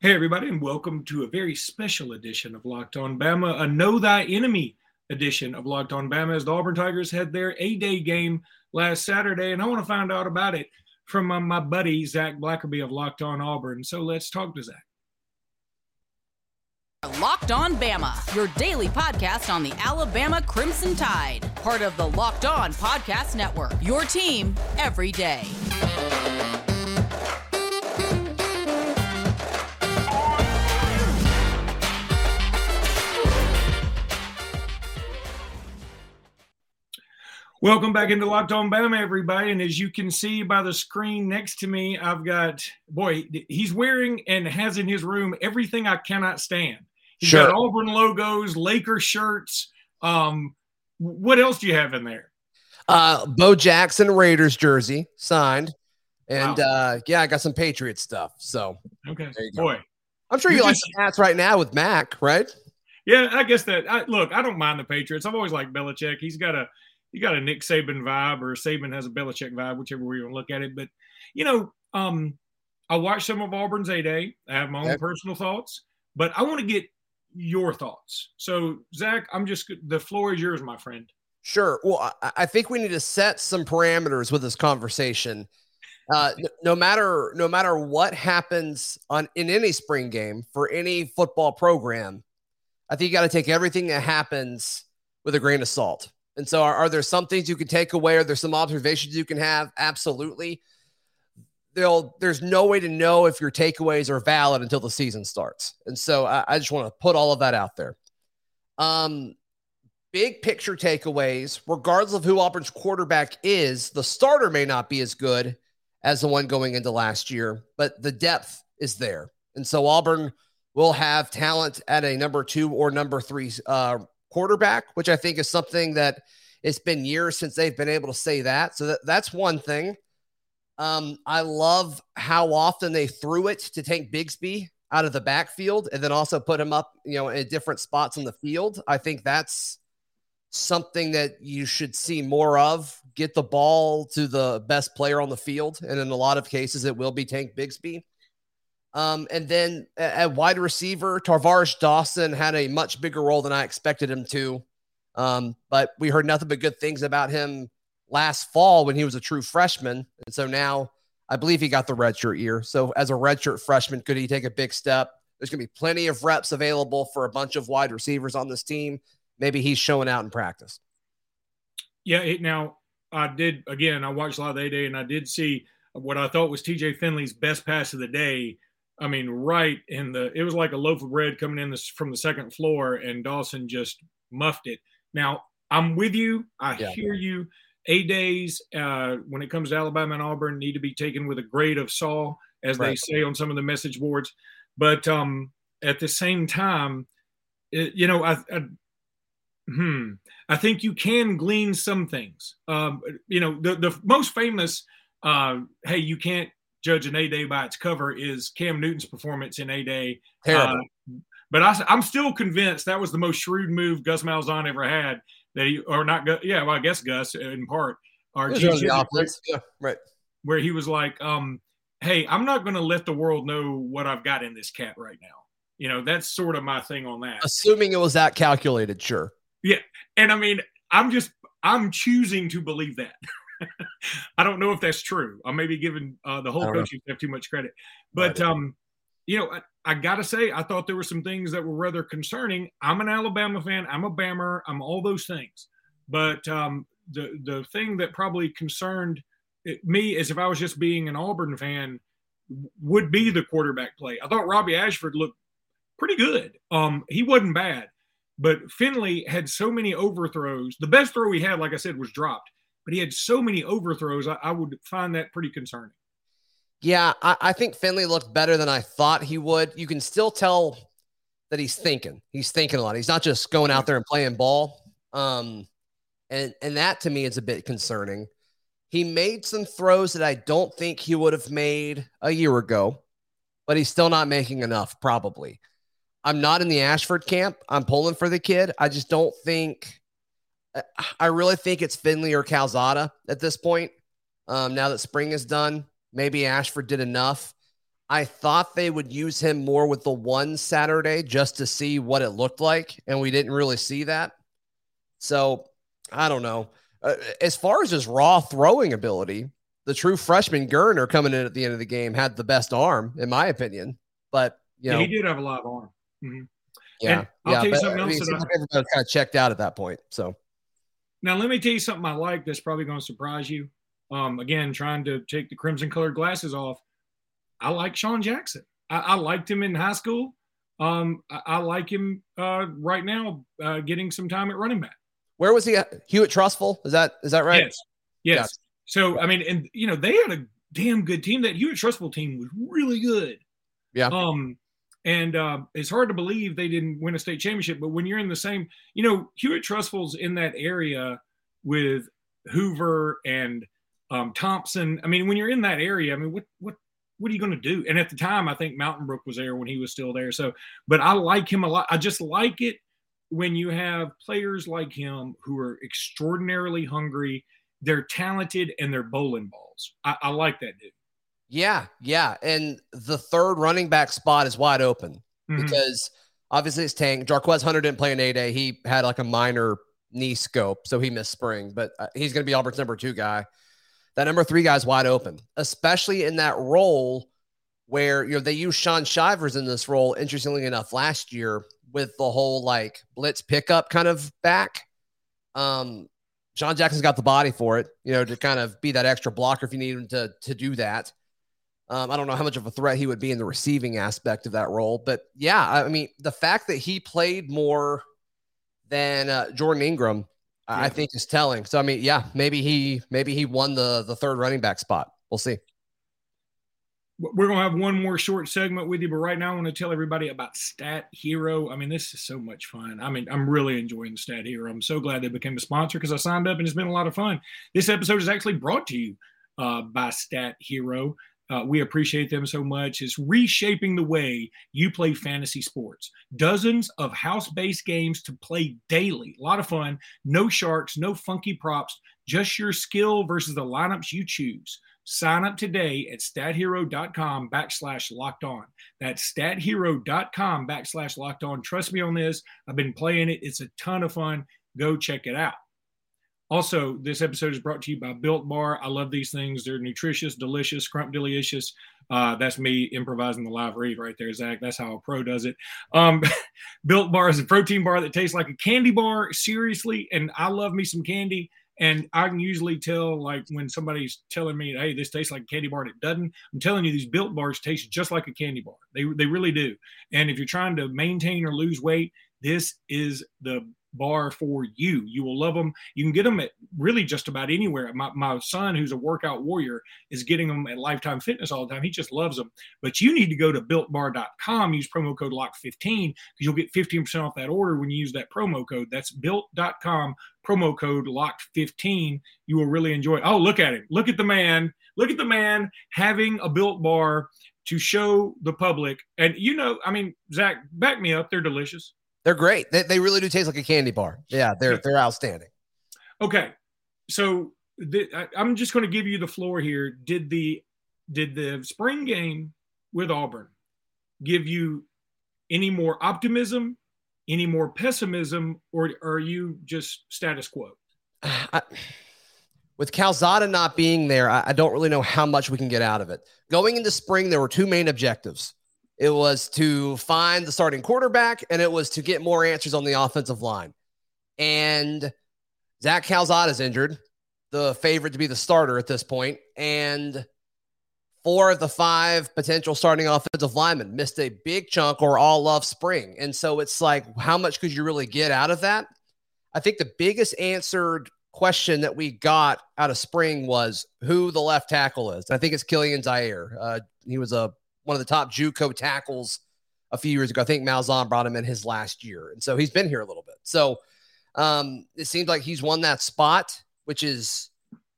Hey, everybody, and welcome to a very special edition of Locked On Bama, a Know Thy Enemy edition of Locked On Bama, as the Auburn Tigers had their A Day game last Saturday. And I want to find out about it from my, my buddy, Zach Blackerby of Locked On Auburn. So let's talk to Zach. Locked On Bama, your daily podcast on the Alabama Crimson Tide, part of the Locked On Podcast Network, your team every day. Welcome back into Locked On Bama, everybody. And as you can see by the screen next to me, I've got, boy, he's wearing and has in his room everything I cannot stand. He's Sure. got Auburn logos, Laker shirts. Um, what else do you have in there? Uh, Bo Jackson Raiders jersey signed, and Wow. uh, yeah, I got some Patriot stuff. So Okay, There you go. boy. I'm sure You you, like just- hats right now with Mac, right? Yeah, I guess that. I, look, I don't mind the Patriots. I've always liked Belichick. He's got a he got a Nick Saban vibe, or Saban has a Belichick vibe, whichever way you want to look at it. But you know, um, I watched some of Auburn's A Day. I have my own Okay. personal thoughts, but I want to get your thoughts. So, Zach, I'm just the floor is yours, my friend. Sure. Well, I, I think we need to set some parameters with this conversation. Uh, no matter no matter what happens on in any spring game for any football program, I think you got to take everything that happens with a grain of salt. And so, are, are there some things you can take away? Are there some observations you can have? Absolutely. There'll, there's no way to know if your takeaways are valid until the season starts. And so, I, I just want to put all of that out there. Um, big picture takeaways, regardless of who Auburn's quarterback is, the starter may not be as good as the one going into last year, but the depth is there. And so Auburn will have talent at a number two or number three uh, quarterback, which I think is something that it's been years since they've been able to say that. So that, that's one thing. Um, I love how often they threw it to Tank Bigsby out of the backfield and then also put him up, you know, in different spots on the field. I think that's something that you should see more of. Get the ball to the best player on the field. And in a lot of cases, it will be Tank Bigsby. Um, and then at, wide receiver, Tar'Varish Dawson had a much bigger role than I expected him to. Um, but we heard nothing but good things about him last fall when he was a true freshman. And so now I believe he got the redshirt year. So as a redshirt freshman, could he take a big step? There's going to be plenty of reps available for a bunch of wide receivers on this team. Maybe he's showing out in practice. Yeah. It, now, I did again. I watched a lot of the Day, and I did see what I thought was T.J. Finley's best pass of the day. I mean, right in the. It was like a loaf of bread coming in this, from the second floor, and Dawson just muffed it. Now, I'm with you. I Yeah. hear you. A days uh, when it comes to Alabama and Auburn need to be taken with a grade of salt, as they say on some of the message boards. But um, at the same time, it, you know, I, I hmm, I think you can glean some things. Um, you know, the the most famous, uh, hey, you can't judge an A day by its cover is Cam Newton's performance in A day. Terrible. Uh, but I, am still convinced that was the most shrewd move Gus Malzahn ever had. That he or not, yeah, well, I guess Gus in part, or He was the Chisholm, offense. Yeah, right. where he was like, um, "Hey, I'm not going to let the world know what I've got in this cat right now." You know, that's sort of my thing on that. Assuming it was that calculated, sure. Yeah, and I mean, I'm just I'm choosing to believe that. I don't know if that's true. I may be giving uh, the whole coaching staff too much credit, but um, you know, I, I gotta say, I thought there were some things that were rather concerning. I'm an Alabama fan. I'm a Bammer. I'm all those things. But um, the the thing that probably concerned me is if I was just being an Auburn fan, would be the quarterback play. I thought Robbie Ashford looked pretty good. Um, he wasn't bad, but Finley had so many overthrows. The best throw he had, like I said, was dropped, but he had so many overthrows. I, I would find that pretty concerning. Yeah, I, I think Finley looked better than I thought he would. You can still tell that he's thinking. He's thinking a lot. He's not just going out there and playing ball. Um, and and that to me is a bit concerning. He made some throws that I don't think he would have made a year ago, but he's still not making enough, probably. I'm not in the Ashford camp. I'm pulling for the kid. I just don't think I really think it's Finley or Calzada at this point. Um, now that spring is done, maybe Ashford did enough. I thought they would use him more with the one Saturday just to see what it looked like, and we didn't really see that. So I don't know. Uh, as far as his raw throwing ability, the true freshman Geriner coming in at the end of the game had the best arm, in my opinion. But you know, yeah, he did have a lot of arm. Mm-hmm. Yeah, I'll yeah, tell you but, something I mean, else. That I, everybody kind of checked out at that point. So now let me tell you something I like that's probably going to surprise you. Um, again, trying to take the crimson colored glasses off. I like Sean Jackson. I, I liked him in high school. Um, I, I like him uh, right now, uh, getting some time at running back. Where was he at? Hewitt Trussville? Is that is that right? Yes. Yes. Gotcha. So I mean, and you know, they had a damn good team. That Hewitt Trussville team was really good. Yeah. Um, and uh, it's hard to believe they didn't win a state championship. But when you're in the same, you know, Hewitt-Trussville's in that area with Hoover and um, Thompson. I mean, when you're in that area, I mean, what what what are you going to do? And at the time, I think Mountain Brook was there when he was still there. So, but I like him a lot. I just like it when you have players like him who are extraordinarily hungry, they're talented, and they're bowling balls. I, I like that dude. Yeah, yeah. And the third running back spot is wide open mm-hmm. because obviously it's Tank. Jarquez Hunter didn't play in A Day. He had like a minor knee scope, so he missed spring, but uh, he's going to be Auburn's number two guy. That number three guy's wide open, especially in that role where you know they used Shaun Shivers in this role. Interestingly enough, last year with the whole like blitz pickup kind of back. Um, Sean Jackson's got the body for it, you know, to kind of be that extra blocker if you need him to to do that. Um, I don't know how much of a threat he would be in the receiving aspect of that role, but yeah, I mean, the fact that he played more than uh, Jordan Ingram, yeah. I think is telling. So I mean, yeah, maybe he maybe he won the the third running back spot. We'll see we're going to have one more short segment with you, but right now I want to tell everybody about Stat Hero. I mean, this is so much fun. I mean, I'm really enjoying Stat Hero. I'm so glad they became a sponsor because I signed up and it's been a lot of fun. This episode is actually brought to you uh, by Stat Hero. Uh, we appreciate them so much. It's reshaping the way you play fantasy sports. Dozens of house based games to play daily. A lot of fun. No sharks, no funky props, just your skill versus the lineups you choose. Sign up today at stathero.com backslash locked on. That's stathero.com backslash locked on. Trust me on this. I've been playing it. It's a ton of fun. Go check it out. Also, this episode is brought to you by Built Bar. I love these things. They're nutritious, delicious, crump delicious. Uh, that's me improvising the live read right there, Zach. That's how a pro does it. Um, Built Bar is a protein bar that tastes like a candy bar, seriously. And I love me some candy. And I can usually tell, like, when somebody's telling me, hey, this tastes like a candy bar and it doesn't, I'm telling you, these built bars taste just like a candy bar. They, they really do. And if you're trying to maintain or lose weight, this is the bar for you. You will love them. You can get them at really just about anywhere. My, my son, who's a workout warrior, is getting them at Lifetime Fitness all the time. He just loves them. But you need to go to builtbar.com, use promo code LOCK15 because you'll get 15% off that order when you use that promo code. That's built.com, promo code LOCK15. You will really enjoy it. Oh, look at him. Look at the man. Look at the man having a built bar to show the public. And you know, I mean, Zach, back me up. They're delicious. They're great. They, they really do taste like a candy bar. Yeah, they're they're outstanding. Okay, so the, I, I'm just going to give you the floor here. Did the did the spring game with Auburn give you any more optimism, any more pessimism, or, or are you just status quo? I, with Calzada not being there, I, I, don't really know how much we can get out of it. Going into spring, there were two main objectives it was to find the starting quarterback, and it was to get more answers on the offensive line. And Zach Calzada is injured, the favorite to be the starter at this point, and four of the five potential starting offensive linemen missed a big chunk or all of spring. And so it's like, how much could you really get out of that? I think the biggest answered question that we got out of spring was who the left tackle is. I think it's Kilian Zierer. Uh, he was a one of the top JUCO tackles a few years ago. I think Malzahn brought him in his last year, and so he's been here a little bit. So um, it seems like he's won that spot, which is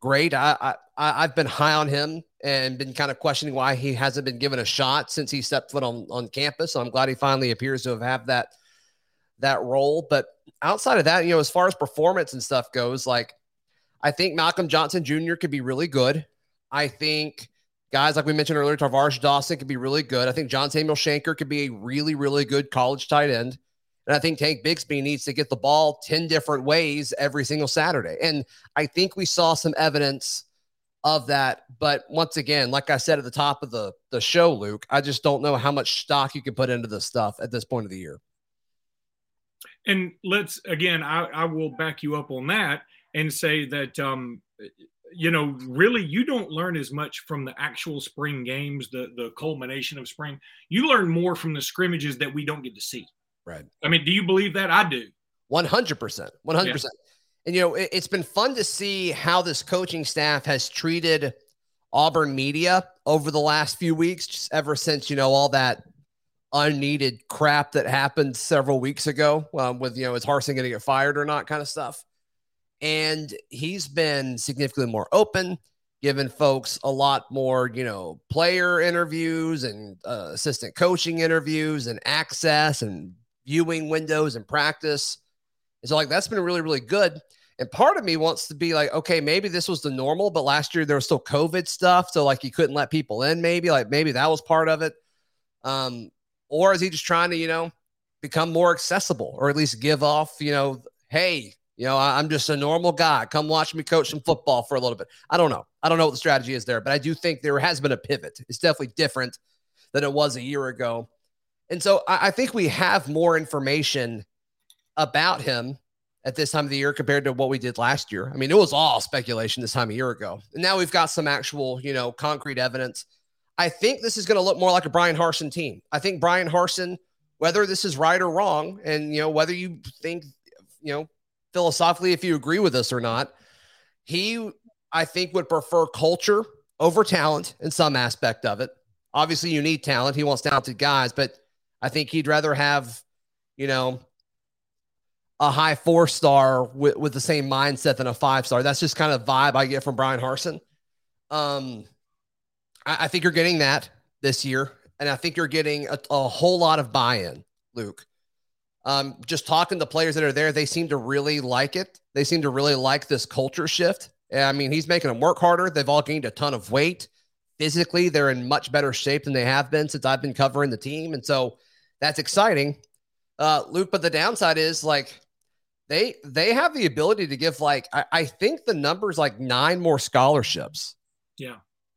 great. I, I I've been high on him and been kind of questioning why he hasn't been given a shot since he stepped foot on on campus. So I'm glad he finally appears to have have that that role. But outside of that, you know, as far as performance and stuff goes, like I think Malcolm Johnson Jr. could be really good. I think Guys like we mentioned earlier, Tar'Varish Dawson could be really good. I think John Samuel Shenker could be a really, really good college tight end. And I think Tank Bigsby needs to get the ball 10 different ways every single Saturday. And I think we saw some evidence of that. But once again, like I said at the top of the, the show, Luke, I just don't know how much stock you can put into this stuff at this point of the year. And let's, again, I, I will back you up on that and say that um, you know, really you don't learn as much from the actual spring games, the the culmination of spring. You learn more from the scrimmages that we don't get to see. Right. I mean, do you believe that? I do. 100%. 100%. And you know, it, it's been fun to see how this coaching staff has treated Auburn media over the last few weeks, just ever since, you know, all that unneeded crap that happened several weeks ago um, with, you know, is Harsin going to get fired or not kind of stuff. And he's been significantly more open, giving folks a lot more, you know, player interviews and uh, assistant coaching interviews and access and viewing windows and practice. And so, like, that's been really, really good. And part of me wants to be like, okay, maybe this was the normal, but last year there was still COVID stuff. So, like, you couldn't let people in, maybe. Like, maybe that was part of it. Um, or is he just trying to, you know, become more accessible or at least give off, you know, hey, you know, I, am just a normal guy. Come watch me coach some football for a little bit. I don't know. I don't know what the strategy is there, but I do think there has been a pivot. It's definitely different than it was a year ago. And so I, I think we have more information about him at this time of the year compared to what we did last year. I mean, it was all speculation this time a year ago. And now we've got some actual, you know, concrete evidence. I think this is going to look more like a Bryan Harsin team. I think Bryan Harsin, whether this is right or wrong, and you know, whether you think, you know, philosophically if you agree with us or not. He, I think, would prefer culture over talent in some aspect of it. Obviously, you need talent. He wants talented guys, but I think he'd rather have, you know, a high four star with, with the same mindset than a five star. That's just kind of vibe I get from Bryan Harsin. Um, I, I think you're getting that this year, and I think you're getting a, a whole lot of buy in, Luke. Um, just talking to players that are there, they seem to really like it. They seem to really like this culture shift. I mean, he's making them work harder. They've all gained a ton of weight. Physically, they're in much better shape than they have been since I've been covering the team. And so that's exciting. Uh, Luke, but the downside is like they they have the ability to give like I, I think the numbers like nine more scholarships. Yeah.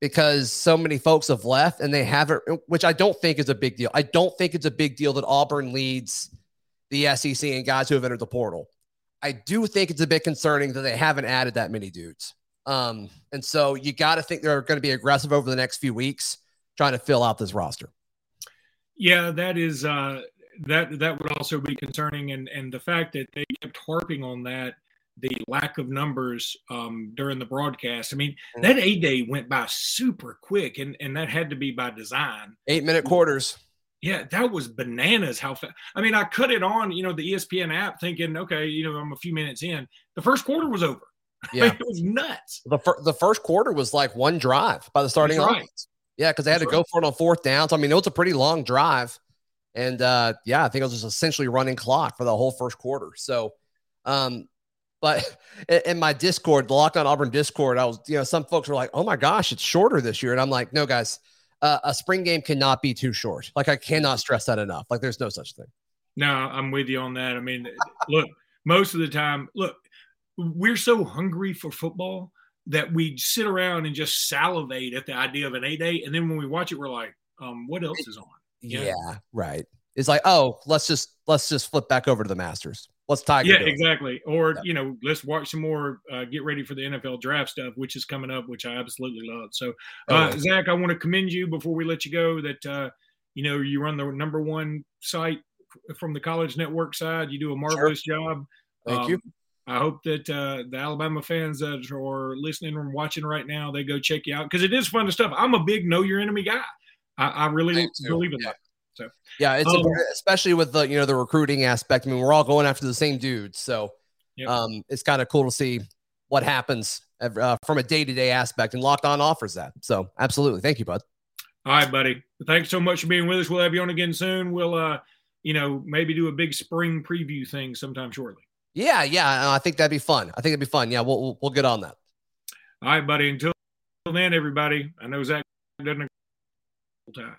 Because so many folks have left and they haven't, which I don't think is a big deal. I don't think it's a big deal that Auburn leads the SEC and guys who have entered the portal. I do think it's a bit concerning that they haven't added that many dudes. Um, and so you got to think they're going to be aggressive over the next few weeks trying to fill out this roster. Yeah, that is uh, that that would also be concerning, and and the fact that they kept harping on that the lack of numbers um, during the broadcast. I mean, mm-hmm. that A day went by super quick, and and that had to be by design. Eight minute quarters. Yeah, that was bananas. How fast? I mean, I cut it on, you know, the ESPN app, thinking, okay, you know, I'm a few minutes in. The first quarter was over. Yeah, it was nuts. The fir- the first quarter was like one drive by the starting line. Right. Yeah, because they had That's to right. go for it on fourth down. So I mean, it was a pretty long drive, and uh, yeah, I think it was just essentially running clock for the whole first quarter. So, um, but in my Discord, the Locked On Auburn Discord, I was, you know, some folks were like, "Oh my gosh, it's shorter this year," and I'm like, "No, guys." Uh, a spring game cannot be too short. Like I cannot stress that enough. Like there's no such thing. No, I'm with you on that. I mean, look, most of the time, look, we're so hungry for football that we sit around and just salivate at the idea of an A day, and then when we watch it, we're like, um, what else is on? Yeah, right. It's like, oh, let's just let's just flip back over to the Masters. Tiger? Yeah, exactly. Or yeah. you know, let's watch some more. Uh, get ready for the NFL draft stuff, which is coming up, which I absolutely love. So, oh, uh. Zach, I want to commend you before we let you go. That uh, you know you run the number one site from the college network side. You do a marvelous sure. job. Thank um, you. I hope that uh, the Alabama fans that are listening or watching right now, they go check you out because it is fun stuff. I'm a big know your enemy guy. I, I really believe in yeah. that. So yeah, it's um, especially with the you know the recruiting aspect. I mean, we're all going after the same dudes, so yep. um, it's kind of cool to see what happens uh, from a day to day aspect. And Locked On offers that. So absolutely, thank you, bud. All right, buddy. Thanks so much for being with us. We'll have you on again soon. We'll uh, you know, maybe do a big spring preview thing sometime shortly. Yeah, yeah. I think that'd be fun. I think it'd be fun. Yeah, we'll we'll, we'll get on that. All right, buddy. Until then, everybody. I know Zach doesn't time.